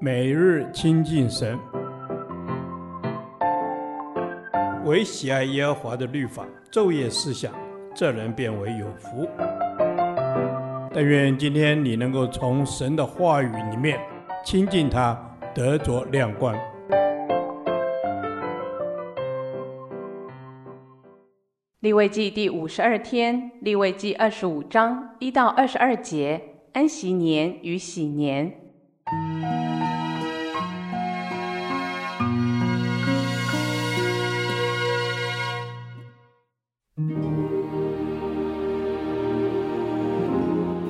每日亲近神，唯喜爱耶和华的律法，昼夜思想，这人便为有福。但愿今天你能够从神的话语里面亲近他，得着亮光。立位记第五十二天，立位记二十五章一到二十二节，安息年与喜年。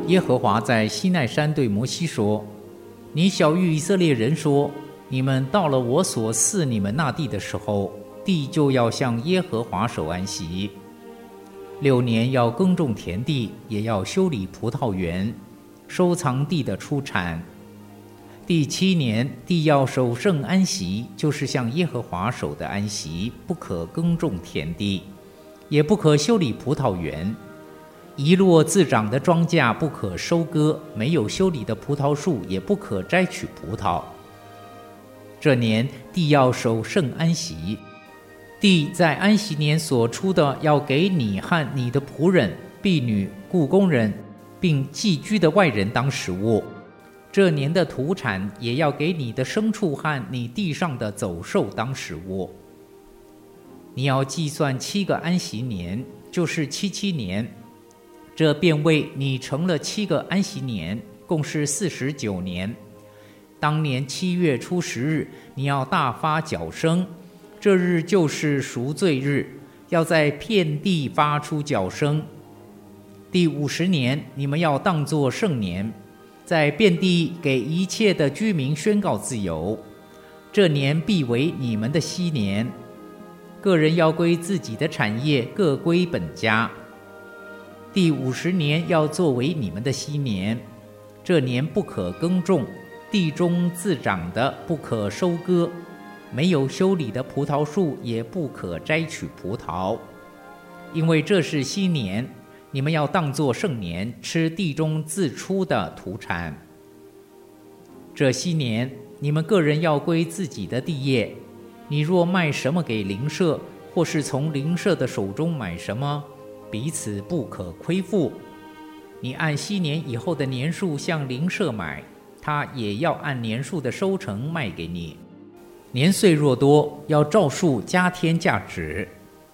耶和华在西奈山对摩西说：“你晓諭以色列人说，你们到了我所赐你们那地的时候，地就要向耶和华守安息。”六年要耕种田地，也要修理葡萄园，收藏地的出产。第七年，地要守圣安息，就是向耶和华守的安息，不可耕种田地，也不可修理葡萄园。遗落自长的庄稼不可收割，没有修理的葡萄树也不可摘取葡萄。这年，地要守圣安息。地在安息年所出的，要给你和你的仆人、婢女、雇工人，并寄居的外人当食物。这年的土产也要给你的牲畜和你地上的走兽当食物。你要计算七个安息年，就是七七年，这便为你成了七个安息年，共是四十九年。当年七月初十日，你要大发角声。这日就是赎罪日，要在遍地发出角声。第五十年，你们要当作圣年，在遍地给一切的居民宣告自由。这年必为你们的禧年，个人要归自己的产业，各归本家。第五十年要作为你们的禧年，这年不可耕种，地中自长的不可收割。没有修理的葡萄树也不可摘取葡萄，因为这是禧年，你们要当作圣年，吃地中自出的土产。这禧年，你们个人要归自己的地业。你若卖什么给邻舍，或是从邻舍的手中买什么，彼此不可亏负。你按昔年以后的年数向邻舍买，他也要按年数的收成卖给你。年岁若多，要照数加添价值；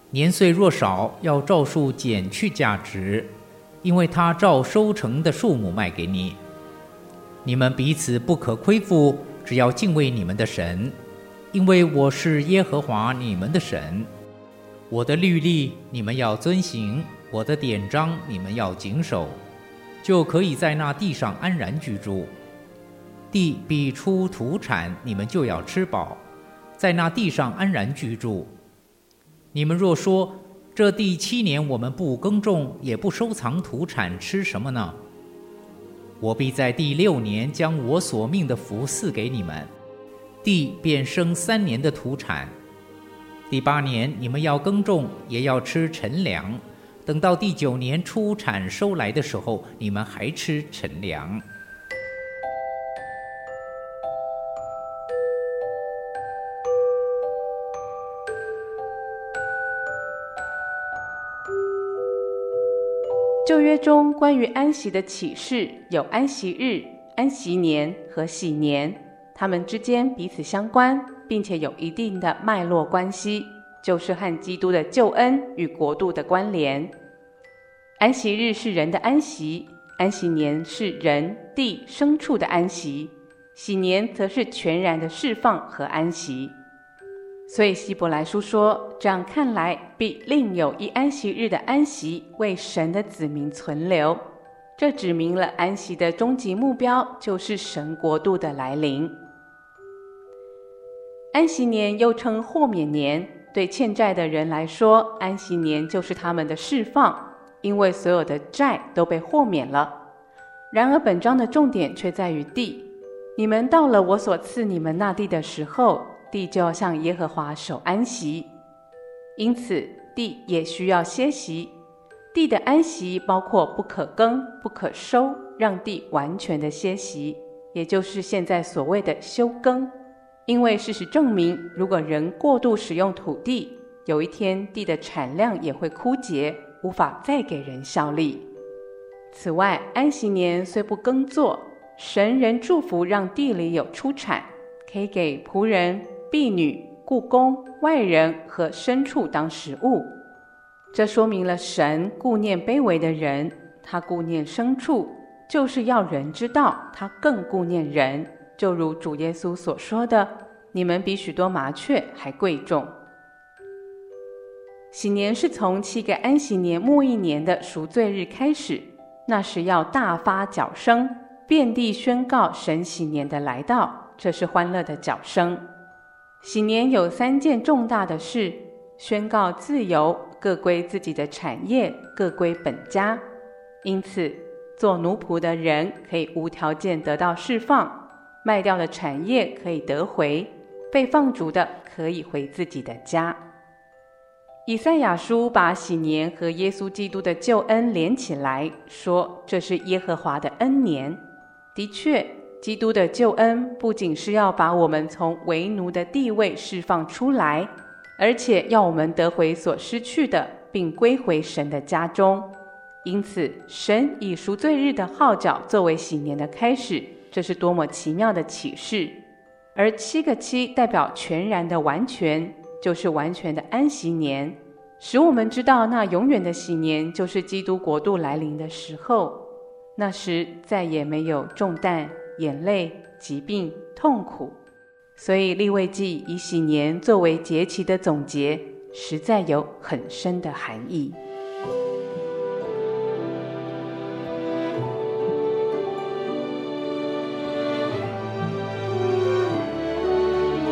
年岁若少，要照数减去价值，因为他照收成的数目卖给你。你们彼此不可亏负，只要敬畏你们的神，因为我是耶和华你们的神。我的律例你们要遵行，我的典章你们要谨守，就可以在那地上安然居住。地必出土产，你们就要吃饱。在那地上安然居住。你们若说，这第七年我们不耕种，也不收藏土产，吃什么呢？我必在第六年将我所命的福赐给你们，地便生三年的土产。第八年你们要耕种，也要吃陈粮。等到第九年出产收来的时候，你们还吃陈粮。旧约中关于安息的启示有安息日、安息年和喜年，它们之间彼此相关，并且有一定的脉络关系，就是和基督的救恩与国度的关联。安息日是人的安息，安息年是人、地、牲畜的安息，喜年则是全然的释放和安息。所以希伯来书说：“这样看来，必另有一安息日的安息为神的子民存留。”这指明了安息的终极目标就是神国度的来临。安息年又称豁免年，对欠债的人来说，安息年就是他们的释放，因为所有的债都被豁免了。然而，本章的重点却在于地。你们到了我所赐你们那地的时候。地就要向耶和华守安息，因此地也需要歇息。地的安息包括不可耕、不可收，让地完全的歇息，也就是现在所谓的休耕。因为事实证明，如果人过度使用土地，有一天地的产量也会枯竭，无法再给人效力。此外，安息年虽不耕作，神仍祝福让地里有出产，可以给仆人、婢女、雇工、外人和牲畜当食物。这说明了神顾念卑微的人，他顾念牲畜，就是要人知道他更顾念人。就如主耶稣所说的：“你们比许多麻雀还贵重。”喜年是从七个安息年末一年的赎罪日开始，那时要大发角声，遍地宣告神喜年的来到，这是欢乐的角声。喜年有三件重大的事：宣告自由，各归自己的产业，各归本家。因此，做奴仆的人可以无条件得到释放，卖掉的产业可以得回，被放逐的可以回自己的家。以赛亚书把喜年和耶稣基督的救恩连起来，说这是耶和华的恩年。的确，基督的救恩不仅是要把我们从为奴的地位释放出来，而且要我们得回所失去的，并归回神的家中。因此，神以赎罪日的号角作为喜年的开始，这是多么奇妙的启示！而七个七代表全然的完全。就是完全的安息年，使我们知道那永远的喜年就是基督国度来临的时候。那时再也没有重担、眼泪、疾病、痛苦。所以立位记以喜年作为节期的总结，实在有很深的含义。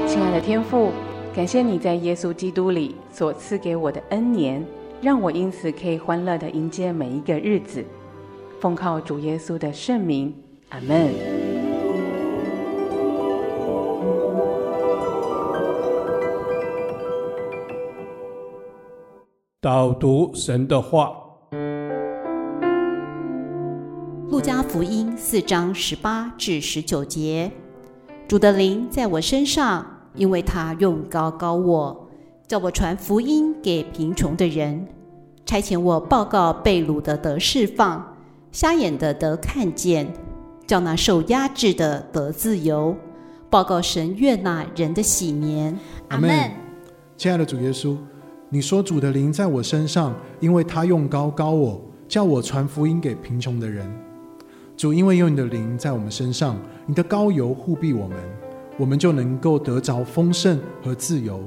亲爱的天父。感谢你在耶稣基督里所赐给我的恩年，让我因此可以欢乐的迎接每一个日子。奉靠主耶稣的圣名，阿门。导读神的话，路加福音四章十八至十九节，主的灵在我身上。因为他用高高我，叫我传福音给贫穷的人，差遣我报告被掳的得释放，瞎眼的得看见，叫那受压制的得自由，报告神悦纳人的喜年。阿门。亲爱的主耶稣，你说主的灵在我身上，因为他用高高我，叫我传福音给贫穷的人。主，因为有你的灵在我们身上，你的高油护庇我们。我们就能够得着丰盛和自由，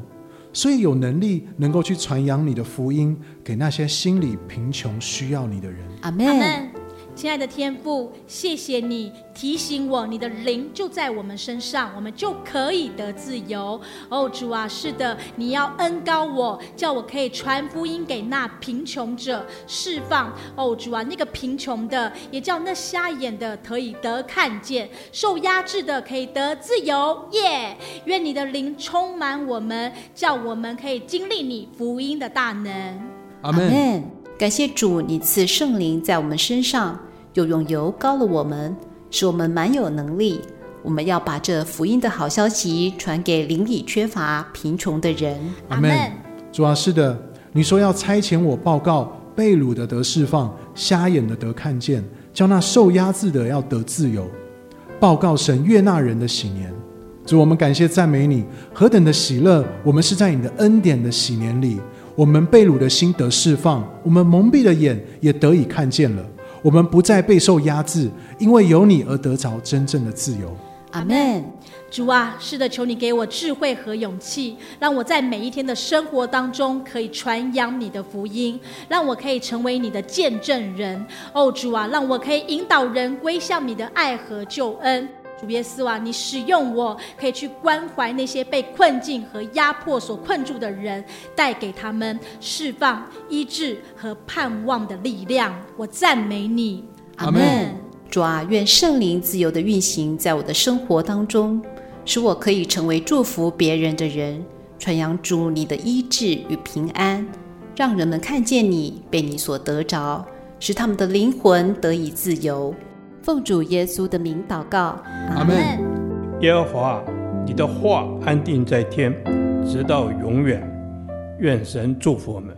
所以有能力能够去传扬你的福音给那些心里贫穷需要你的人。阿门。亲爱的天父，谢谢你提醒我，你的灵就在我们身上，我们就可以得自由。哦，主啊，是的，你要恩高我，叫我可以传福音给那贫穷者，释放。哦，主啊，那个贫穷的，也叫那瞎眼的可以得看见，受压制的可以得自由。耶！愿你的灵充满我们，叫我们可以经历你福音的大能。阿门。感谢主，你赐圣灵在我们身上，又用油膏了我们，使我们满有能力。我们要把这福音的好消息传给邻里缺乏、贫穷的人。阿门。主啊，是的，你说要差遣我报告被掳的得释放，瞎眼的得看见，叫那受压制的要得自由，报告神悦纳人的喜年。主，我们感谢赞美你，何等的喜乐！我们是在你的恩典的喜年里。我们被掳的心得释放，我们蒙蔽的眼也得以看见了。我们不再备受压制，因为有你而得着真正的自由。阿门。主啊，是的，求你给我智慧和勇气，让我在每一天的生活当中可以传扬你的福音，让我可以成为你的见证人。哦，主啊，让我可以引导人归向你的爱和救恩。主耶稣啊，你使用我，可以去关怀那些被困境和压迫所困住的人，带给他们释放、医治和盼望的力量。我赞美你，阿门。主啊，愿圣灵自由地运行在我的生活当中，使我可以成为祝福别人的人，传扬主你的医治与平安，让人们看见你，被你所得着，使他们的灵魂得以自由。奉主耶稣的名祷告，阿门。耶和华，你的话安定在天，直到永远。愿神祝福我们。